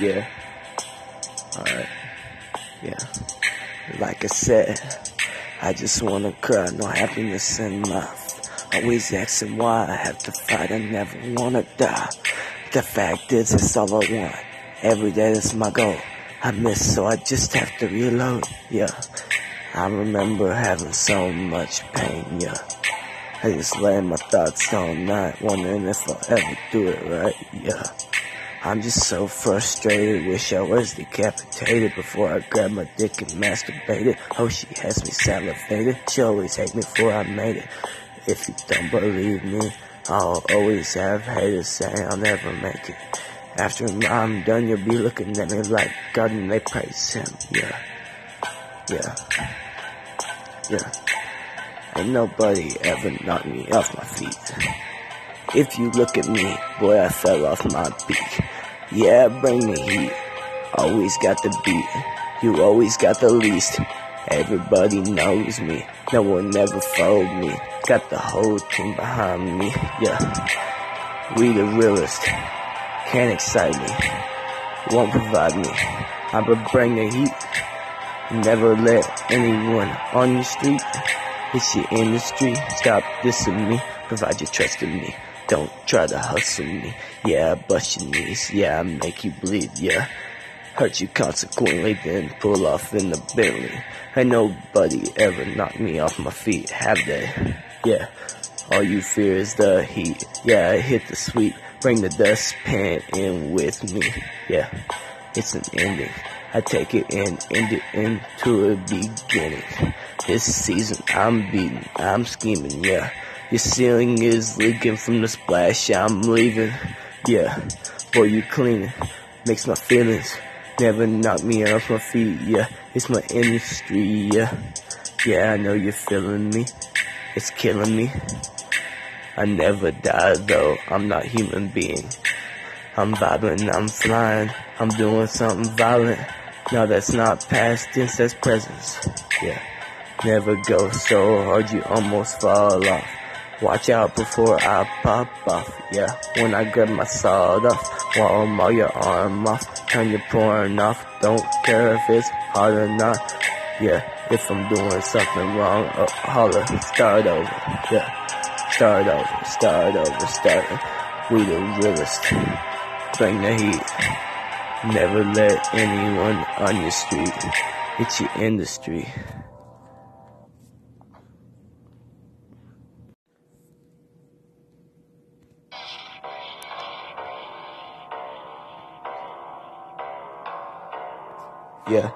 Yeah. Alright. Yeah. Like I said, I just wanna cry, no happiness in life. Always asking why I have to fight, I never wanna die. The fact is, it's all I want. Every day is my goal. I miss, so I just have to reload. Yeah. I remember having so much pain, yeah. I just lay my thoughts all night, wondering if I'll ever do it right, yeah. I'm just so frustrated, wish I was decapitated before I grab my dick and masturbated. Oh, she has me salivated, she always hate me before I made it. If you don't believe me, I'll always have haters saying I'll never make it. After I'm done, you'll be looking at me like God and they praise him, yeah. Yeah. Yeah. Ain't nobody ever knocked me off my feet. If you look at me, boy, I fell off my beat. Yeah, bring the heat. Always got the beat. You always got the least. Everybody knows me. No one ever fooled me. Got the whole team behind me. Yeah. We the realest. Can't excite me. Won't provide me. I'ma bring the heat. Never let anyone on your street. It's your industry. Stop dissing me. Provide your trust in me. Don't try to hustle me. Yeah, I bust your knees. Yeah, I make you bleed. Yeah. Hurt you consequently, then pull off in the Bentley. Ain't nobody ever knocked me off my feet, have they? Yeah. All you fear is the heat. Yeah, I hit the sweet. Bring the dustpan in with me. Yeah. It's an ending. I take it and end it into a beginning. This season I'm beating, I'm scheming, yeah. Your ceiling is leaking from the splash, I'm leaving, yeah. Boy, you cleaning, makes my feelings never knock me off my feet, yeah. It's my industry, yeah. Yeah, I know you're feeling me, it's killing me. I never die though, I'm not human being. I'm vibing, I'm flying, I'm doing something violent. No, that's not past tense, that's presence. Yeah. Never go so hard you almost fall off. Watch out before I pop off. Yeah. When I grab my sawed off, I'm all your arm off. Turn your porn off. Don't care if it's hard or not. Yeah. If I'm doing something wrong, uh, holler. Start over. Yeah. Start over. Start over. Start. We the realest. Bring the heat. Never let anyone on your street. It's your industry. Yeah.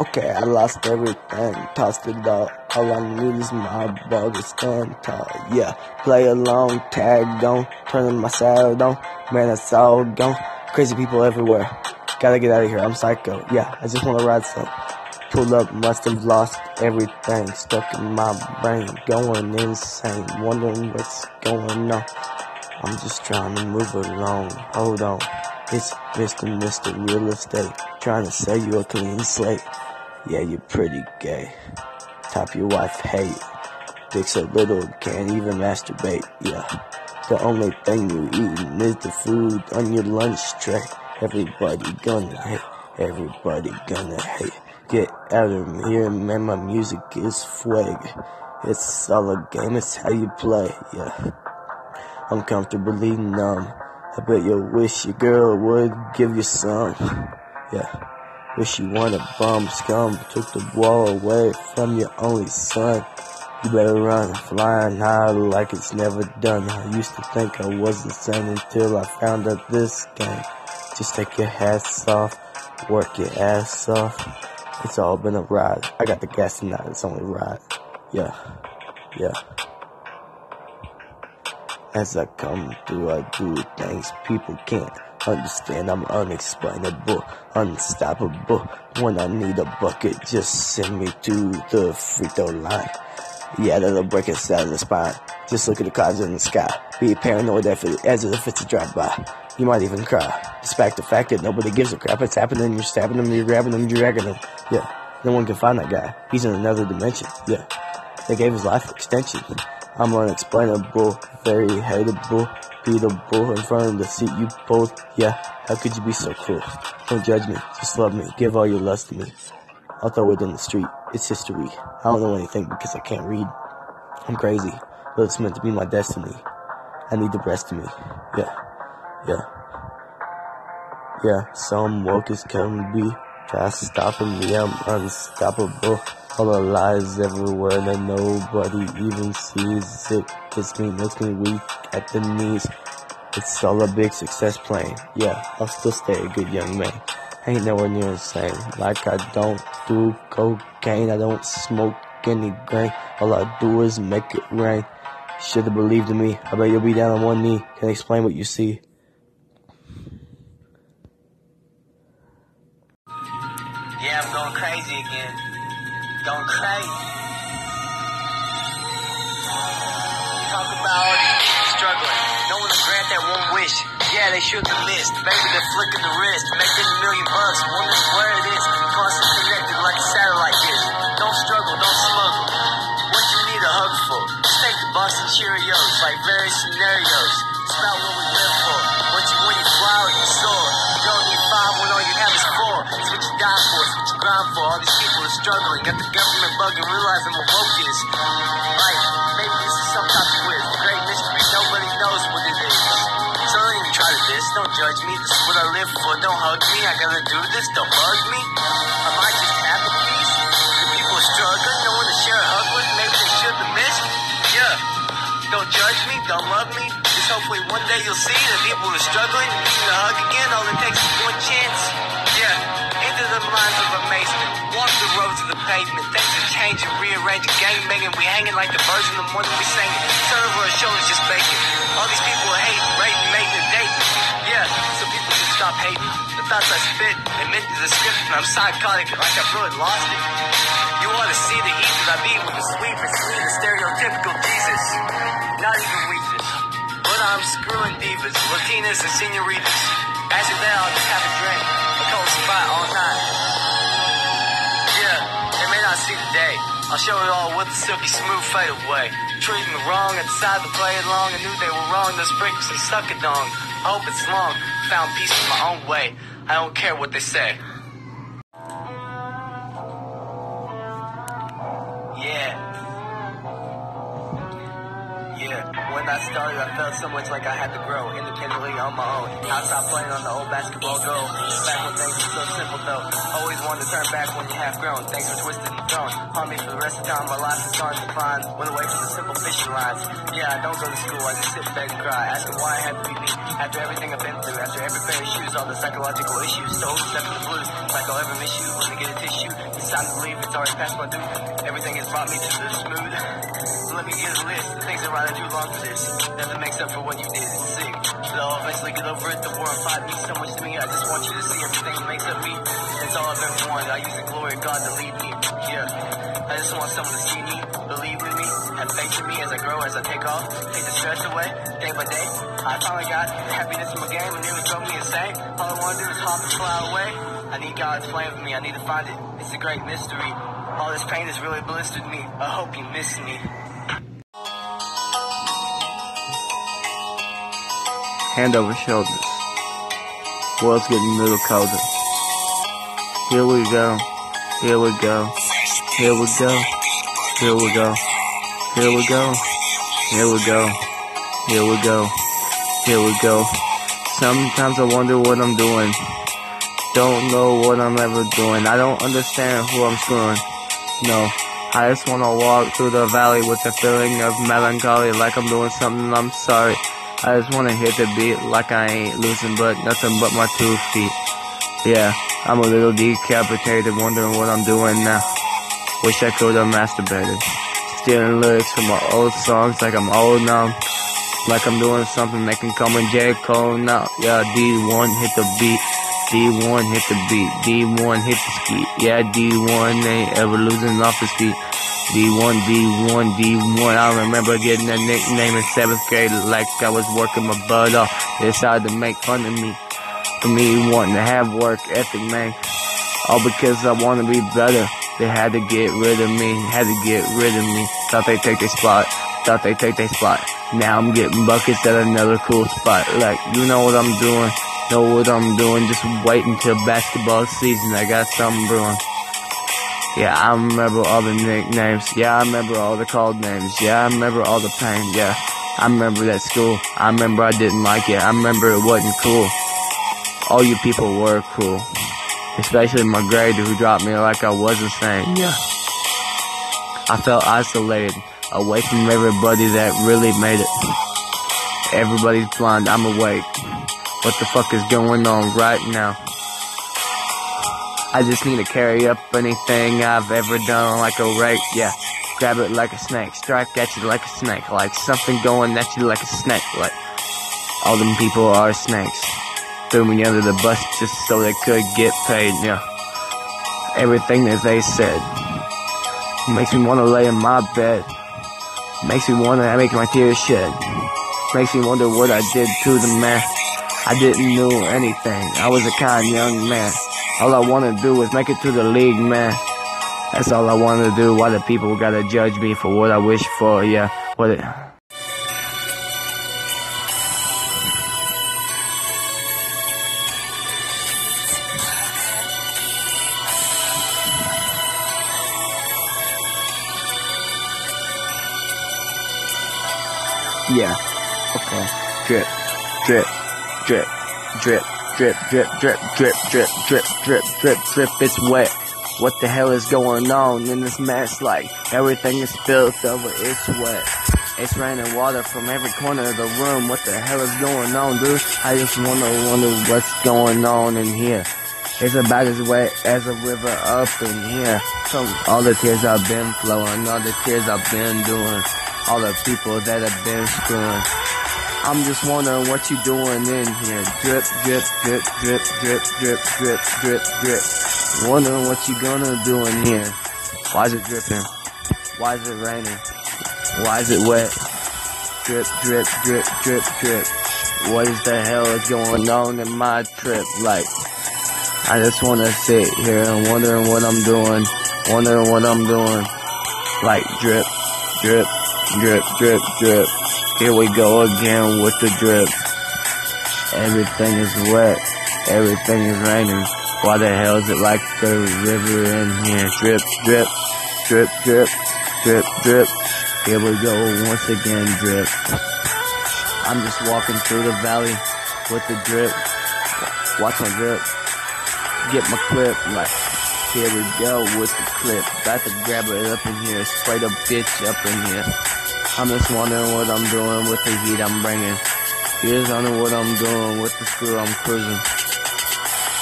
Okay, I lost everything, tossed it all. All I need is my to stand tall. Yeah, play along, tag don't turn on, turning my side on. Man, it's all gone. Crazy people everywhere. Gotta get out of here. I'm psycho. Yeah, I just wanna ride some. Pulled up, must have lost everything. Stuck in my brain, going insane. Wondering what's going on. I'm just trying to move along. Hold on. It's Mr. Mr. Real Estate. Trying to sell you a clean slate. Yeah, you're pretty gay. Top your wife hate. Dick so little, can't even masturbate. Yeah. The only thing you eating is the food on your lunch tray. Everybody gonna hate. Everybody gonna hate. Get out of here, man. My music is swag. It's all a game. It's how you play. Yeah. I'm comfortably numb. I bet you wish your girl would give you some. Yeah. Wish you weren't a bum scum. Took the wall away from your only son. You better run, flying high like it's never done. I used to think I wasn't son until I found out this game. Just take your hats off, work your ass off. It's all been a ride. I got the gas tonight, it's only ride. Yeah, yeah. As I come through, I do things people can't understand. I'm unexplainable, unstoppable. When I need a bucket, just send me to the free throw line. Yeah, that'll break of the spine. Just look at the clouds in the sky. Be paranoid if it, as if it's a drive-by. You might even cry. Despite the fact that nobody gives a crap. It's happening. You're stabbing them. You're grabbing them. You're dragging them. Yeah. No one can find that guy. He's in another dimension. Yeah. They gave his life extension. I'm unexplainable, very hateable, beatable in front of the seat you pulled. Yeah, how could you be so cruel? Don't judge me, just love me, give all your lust to me. I'll throw it in the street, it's history. I don't know anything because I can't read. I'm crazy, but it's meant to be my destiny. I need the rest of me. Yeah, yeah. Yeah, some woke as can be. Try stopping me, I'm unstoppable. All the lies everywhere that nobody even sees. It gets me, makes me weak at the knees. It's all a big success plan. Yeah, I'll still stay a good young man. Ain't nowhere near insane. Like I don't do cocaine, I don't smoke any grain. All I do is make it rain. Should've believed in me. I bet you'll be down on one knee. Can I explain what you see. Yeah, I'm going crazy again. Going crazy. Talk about struggling. No one to grant that one wish. Yeah, they should have missed. Maybe they're flicking the wrist. Making a million bucks. Wondering where it is. Constantly connected like a satellite dish. Boston Cheerios like various scenarios. It's about what we live for. What you when you fly or you soar. You don't need five when all you have is four. It's what you die for, it's what you grind for. All these people are struggling. Got the government bugging, realizing what woke is. Like, maybe this is some type of quiz. Great mystery, nobody knows what it is. So don't even try to diss, don't judge me. This is what I live for. Don't hug me, I gotta do this, don't bug me. Am I just happy? Don't judge me, don't love me. Just hopefully one day you'll see the people are struggling. Need a hug again, all it takes is one chance. Yeah, into the minds of amazement. Walk the roads of the pavement. Things are changing, rearranging, gang banging. We hanging like the birds in the morning we singing. Over our shoulders just bacon. All these people are hating, raping, mating, and dating. Yeah, so people can stop hating. The thoughts I spit, they meant the description. I'm psychotic, like I've really lost it. You want to see the heat that I beat with the sweet and sweet stereotypical Jesus. Not even weakness. But I'm screwing divas, Latinas and senoritas. After that, I'll just have a drink. A cold spot all night. Yeah, they may not see the day. I'll show it all with a silky smooth fade away. Treating me wrong, I decided to play it long. I knew they were wrong, those sprinkles and suck a dong. I hope it's long. Found peace in my own way. I don't care what they say. Started, I felt so much like I had to grow independently on my own. I stopped playing on the old basketball goal. Back when things were so simple though. Always wanted to turn back when you half grown. Things were twisted and thrown. Haunt me for the rest of time. My life is starting to find. Went away from the simple fishing lines. Yeah, I don't go to school. I just sit back and cry. Asking why I had to be me. After everything I've been through. After every pair of shoes. All the psychological issues. Stole step in the blues. Like I'll ever miss you. When I get a tissue. It's time to leave. It's already past my due. Everything has brought me to this smooth. Let me get a list. The things I'd rather do long for this. Nothing makes up for what you did. It's sick. I'll eventually get over it. The war and fight means so much to me. I just want you to see everything makes up me. It's all I've ever wanted. I use the glory of God to lead me. Yeah. I just want someone to see me, believe in me, have faith in me as I grow, as I take off, take the stress away, day by day. I finally got happiness in my game and it was drove me insane. All I want to do is hop and fly away. I need God's plan for me. I need to find it. It's a great mystery. All this pain has really blistered me. I hope you miss me. Hand over shoulders. World's getting a little colder. Here we go. Here we go. Here we go. Here we go. Here we go. Here we go. Here we go. Here we go. Sometimes I wonder what I'm doing. Don't know what I'm ever doing. I don't understand who I'm screwing. No. I just wanna walk through the valley with a feeling of melancholy like I'm doing something I'm sorry. I just wanna hit the beat like I ain't losing but nothing but my two feet. Yeah, I'm a little decapitated wondering what I'm doing now. Wish I could have masturbated. Stealing lyrics from my old songs like I'm old now. Like I'm doing something that can come in J. Cole now. Yeah, D1 hit the beat. D1 hit the beat. D1 hit the ski. Yeah, D1 ain't ever losing off his feet. D1, D1, D1. I remember getting a nickname in seventh grade like I was working my butt off. They decided to make fun of me. For me wanting to have work ethic, man. All because I want to be better. They had to get rid of me, had to get rid of me. Thought they take their spot. Thought they take their spot. Now I'm getting buckets at another cool spot. Like, you know what I'm doing. Know what I'm doing. Just wait until basketball season. I got something brewing. Yeah, I remember all the nicknames. Yeah, I remember all the called names. Yeah, I remember all the pain. Yeah, I remember that school. I remember I didn't like it. I remember it wasn't cool. All you people were cool. Especially my grader who dropped me like I was insane. Yeah. I felt isolated, away from everybody that really made it. Everybody's blind, I'm awake. What the fuck is going on right now? I just need to carry up anything I've ever done like a rake, yeah. Grab it like a snake, strike at you like a snake, like something going at you like a snake, like all them people are snakes. Threw me under the bus just so they could get paid, yeah. Everything that they said makes me want to lay in my bed, makes me want to make my tears shed, makes me wonder what I did to the man. I didn't know anything, I was a kind young man. All I wanna do is make it to the league, man. That's all I wanna do. Why the people gotta judge me for what I wish for? Yeah, what it. Drip, drip drip, drip, drip, drip, drip, drip, drip, drip, drip, it's wet. What the hell is going on in this mess? Like, everything is spilled over, it's wet. It's raining water from every corner of the room. What the hell is going on, dude? I just wanna wonder what's going on in here. It's about as wet as a river up in here. So all the tears I've been flowing, all the tears I've been doing, all the people that have been screwing. I'm just wondering what you doing in here. Drip, drip, drip, drip, drip, drip, drip, drip, drip. Wondering what you gonna do in here. Why is it dripping? Why is it raining? Why is it wet? Drip, drip, drip, drip, drip. What is the hell is going on in my trip? Like, I just wanna sit here and wondering what I'm doing. Wondering what I'm doing. Like, drip, drip, drip, drip, drip. Here we go again with the drip. Everything is wet. Everything is raining. Why the hell is it like the river in here? Drip, drip, drip, drip, drip, drip. Here we go once again, drip. I'm just walking through the valley with the drip. Watch my drip. Get my clip. Like, here we go with the clip. About to grab it up in here. Spray the bitch up in here. I'm just wondering what I'm doing with the heat I'm bringing. Here's under what I'm doing with the screw I'm cruising.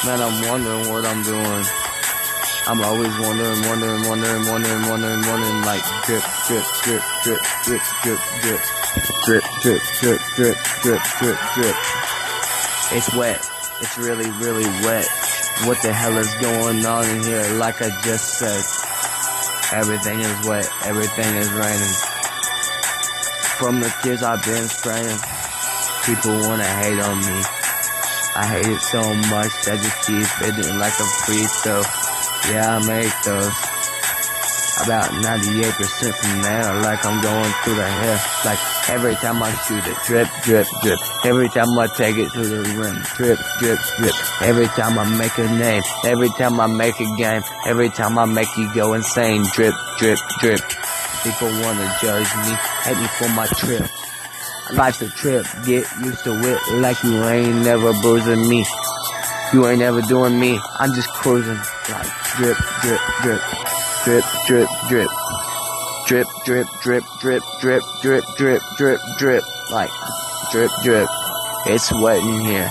Man, I'm wondering what I'm doing. I'm always wondering, wondering, wondering, wondering, wondering, wondering, like drip, drip, drip, drip, drip, drip, drip, drip, drip, drip, drip, drip, drip, drip. It's wet. It's really, really wet. What the hell is going on in here? Like I just said, everything is wet. Everything is raining. From the tears I've been spraying, people wanna hate on me. I hate it so much, I just keep hitting like a free throw. Yeah, I make those. About 98% from there, like I'm going through the hair. Like every time I shoot it, drip, drip, drip. Every time I take it to the rim, drip, drip, drip. Every time I make a name, every time I make a game, every time I make you go insane, drip, drip, drip. People wanna judge me, hate me for my trip. Life's a trip, get used to it like you ain't never bruising me. You ain't ever doing me, I'm just cruising. Like drip, drip, drip, drip, drip, drip. Drip, drip, drip, drip, drip, drip, drip, drip, drip. Like drip, drip. It's wet in here.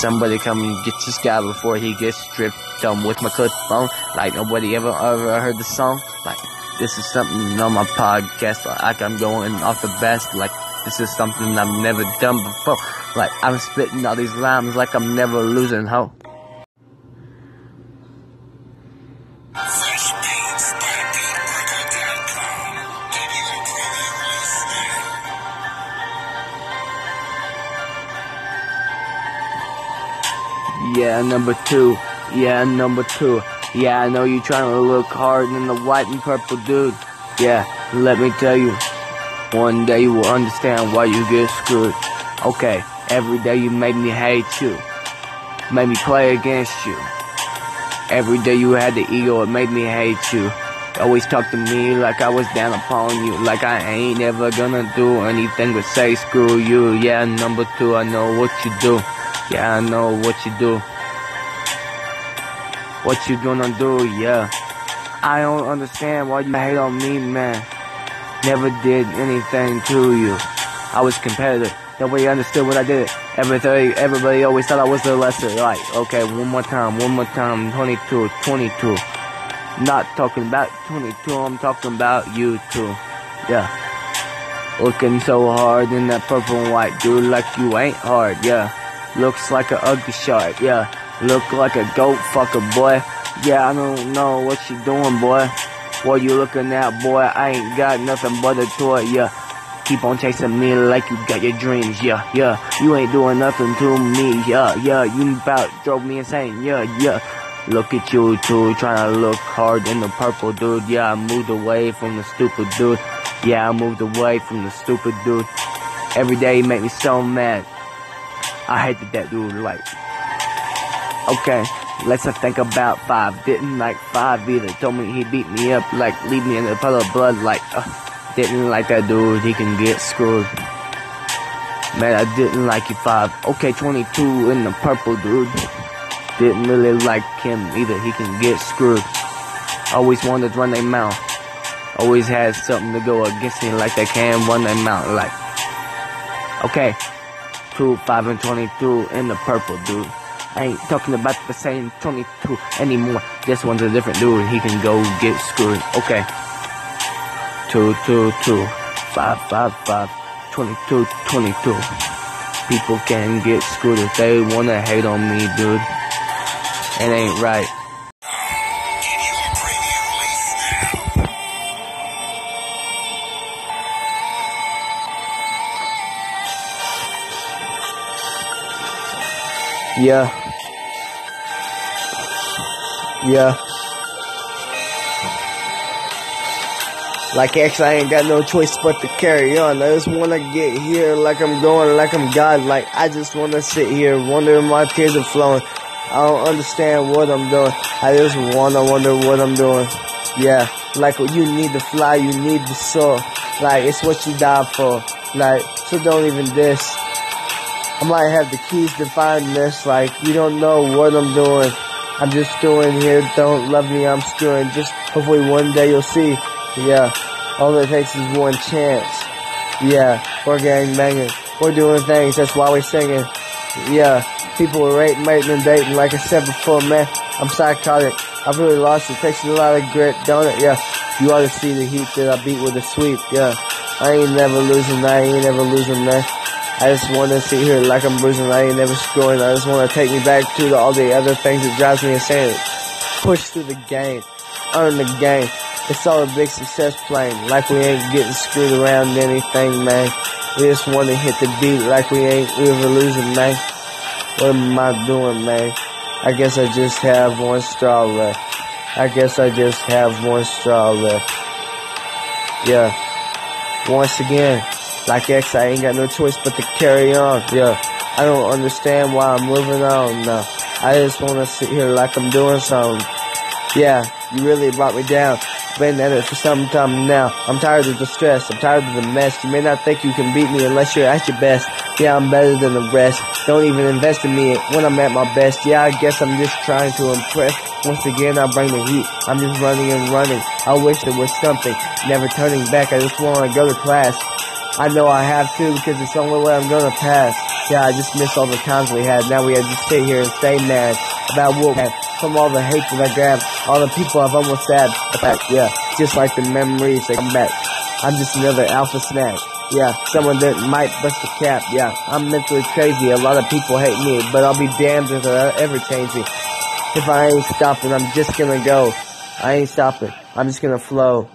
Somebody come and get this guy before he gets stripped um, with my clip phone. Like nobody ever ever heard the song. Like this is something on my podcast. Like I'm going off the best. Like this is something I've never done before. Like I'm spitting all these rhymes like I'm never losing hope. Yeah, number two. Yeah, number two. Yeah, I know you're trying to look hard in the white and purple dude. Yeah, Let me tell you, one day you will understand why you get screwed. Okay, every day you made me hate you, made me play against you. Every day you had the ego, it made me hate you. Always talk to me like I was down upon you, like I ain't ever gonna do anything but say screw you. Yeah, number two, I know what you do. Yeah, I know what you do. What you gonna do, yeah. I don't understand why you hate on me, man. Never did anything to you. I was competitive. Nobody understood what I did. Everybody, everybody always thought I was the lesser. Like, okay, one more time, one more time. 22, 22. Not talking about 22, I'm talking about you too. Yeah. Looking so hard in that purple and white, dude, like you ain't hard, yeah. Looks like a ugly shark, yeah. Look like a goat fucker, boy. Yeah, I don't know what you doing, boy. What you looking at, boy? I ain't got nothing but a toy, yeah. Keep on chasing me like you got your dreams, yeah, yeah. You ain't doing nothing to me, yeah, yeah. You about drove me insane, yeah, yeah. Look at you two trying to look hard in the purple, dude. Yeah, I moved away from the stupid dude. Yeah, I moved away from the stupid dude. Every day he make me so mad. I hated that dude, like. Okay, let's think about five. Didn't like five either. Told me he beat me up, like leave me in a puddle of blood, like. Uh, didn't like that dude. He can get screwed. Man, I didn't like you five. Okay, 22 in the purple, dude. Didn't really like him either. He can get screwed. Always wanted to run their mouth. Always had something to go against me like they can run their mouth. Like, okay, 2, 5, and 22 in the purple, dude. I ain't talking about the same 22 anymore. This one's a different dude. He can go get screwed. Okay. 2, 2, 2, 5, 5, 5, 22, 22. People can get screwed if they wanna hate on me, dude. It ain't right. Yeah. Yeah. Like actually I ain't got no choice but to carry on. I just wanna get here like I'm going, like I'm God. Like I just wanna sit here, wondering my tears are flowing. I don't understand what I'm doing. I just wanna wonder what I'm doing. Yeah, like oh, you need to fly, you need to soar. Like it's what you die for. Like so don't even diss. I might have the keys to find this. Like you don't know what I'm doing. I'm just doing here. Don't love me. I'm screwing. Just hopefully one day you'll see. Yeah, all it takes is one chance. Yeah, we're gang banging. We're doing things. That's why we're singing. Yeah, people are rating, mating, and dating. Like I said before, man, I'm psychotic. I've really lost it. Takes a lot of grit, don't it? Yeah, you ought to see the heat that I beat with a sweep. Yeah, I ain't never losing. I ain't never losing, man. I just want to sit here like I'm bruising. I ain't never scoring. I just want to take me back to the, all the other things that drives me insane. Push through the game, earn the game. It's all a big success plan. Like we ain't getting screwed around anything, man. We just want to hit the beat like we ain't ever losing, man. What am I doing, man? I guess I just have one straw left. I guess I just have one straw left. Yeah. Once again, like X, I ain't got no choice but to carry on. Yeah. I don't understand why I'm moving on now. I just want to sit here like I'm doing something. Yeah, you really brought me down. Been at it for some time now. I'm tired of the stress. I'm tired of the mess. You may not think you can beat me unless you're at your best. Yeah, I'm better than the rest. Don't even invest in me when I'm at my best. Yeah, I guess I'm just trying to impress. Once again, I bring the heat. I'm just running and running. I wish there was something. Never turning back. I just want to go to class. I know I have to because it's the only way I'm going to pass. Yeah, I just miss all the times we had. Now we have to sit here and stay mad about what we had. From all the hate that I grabbed, all the people I've almost had. Yeah, just like the memories that come back. I'm just another alpha snack. Yeah, someone that might bust a cap. Yeah, I'm mentally crazy. A lot of people hate me, but I'll be damned if I ever change it. If I ain't stopping, I'm just gonna go. I ain't stopping. I'm just gonna flow.